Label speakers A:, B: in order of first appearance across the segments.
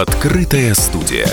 A: Открытая студия.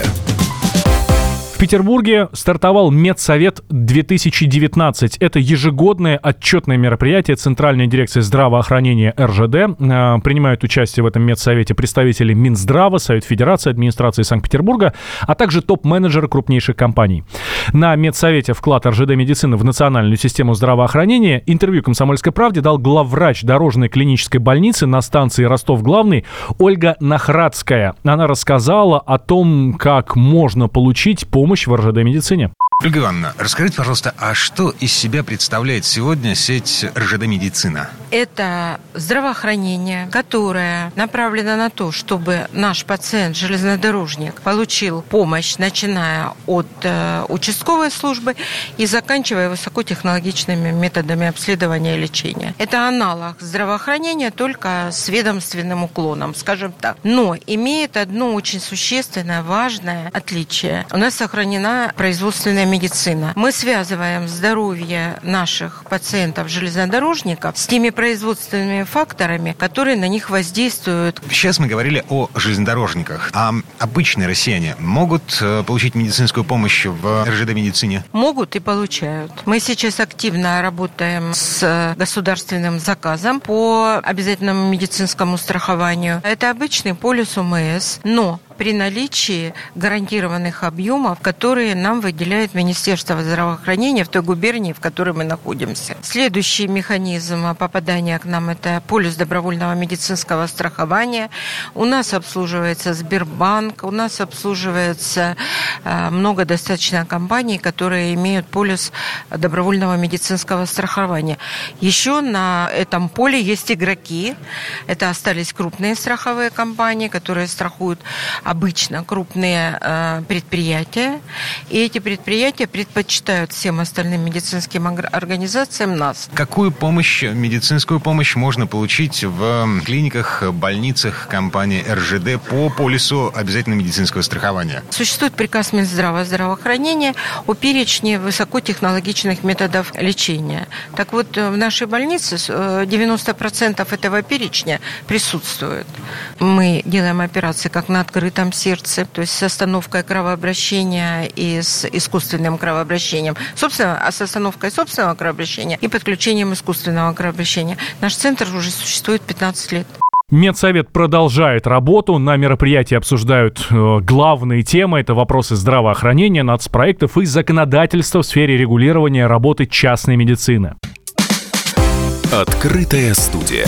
B: Петербурге стартовал Медсовет 2019. Это ежегодное отчетное мероприятие Центральной дирекции здравоохранения РЖД. Э, принимают участие в этом Медсовете представители Минздрава, Совет Федерации, администрации Санкт-Петербурга, а также топ-менеджеры крупнейших компаний. На Медсовете вклад РЖД медицины в национальную систему здравоохранения интервью «Комсомольской правде» дал главврач дорожной клинической больницы на станции Ростов-Главный Ольга Нахрадская. Она рассказала о том, как можно получить помощь помощь в РЖД-медицине.
C: Ольга Ивановна, расскажите, пожалуйста, а что из себя представляет сегодня сеть РЖД «Медицина»?
D: Это здравоохранение, которое направлено на то, чтобы наш пациент, железнодорожник, получил помощь, начиная от э, участковой службы и заканчивая высокотехнологичными методами обследования и лечения. Это аналог здравоохранения, только с ведомственным уклоном, скажем так. Но имеет одно очень существенное, важное отличие. У нас сохранена производственная медицина. Мы связываем здоровье наших пациентов-железнодорожников с теми производственными факторами, которые на них воздействуют.
C: Сейчас мы говорили о железнодорожниках. А обычные россияне могут э, получить медицинскую помощь в РЖД-медицине?
D: Могут и получают. Мы сейчас активно работаем с государственным заказом по обязательному медицинскому страхованию. Это обычный полис УМС, но при наличии гарантированных объемов, которые нам выделяет Министерство здравоохранения в той губернии, в которой мы находимся. Следующий механизм попадания к нам – это полис добровольного медицинского страхования. У нас обслуживается Сбербанк, у нас обслуживается э, много достаточно компаний, которые имеют полис добровольного медицинского страхования. Еще на этом поле есть игроки. Это остались крупные страховые компании, которые страхуют обычно крупные э, предприятия, и эти предприятия предпочитают всем остальным медицинским организациям нас.
C: Какую помощь, медицинскую помощь можно получить в клиниках, больницах компании РЖД по полису обязательного медицинского страхования?
D: Существует приказ Минздрава здравоохранения о перечне высокотехнологичных методов лечения. Так вот, в нашей больнице 90% э, этого перечня присутствует. Мы делаем операции как на открытом там сердце, то есть с остановкой кровообращения и с искусственным кровообращением. Собственно, а с остановкой собственного кровообращения и подключением искусственного кровообращения. Наш центр уже существует 15 лет.
B: Медсовет продолжает работу. На мероприятии обсуждают э, главные темы. Это вопросы здравоохранения, нацпроектов и законодательства в сфере регулирования работы частной медицины.
A: Открытая студия.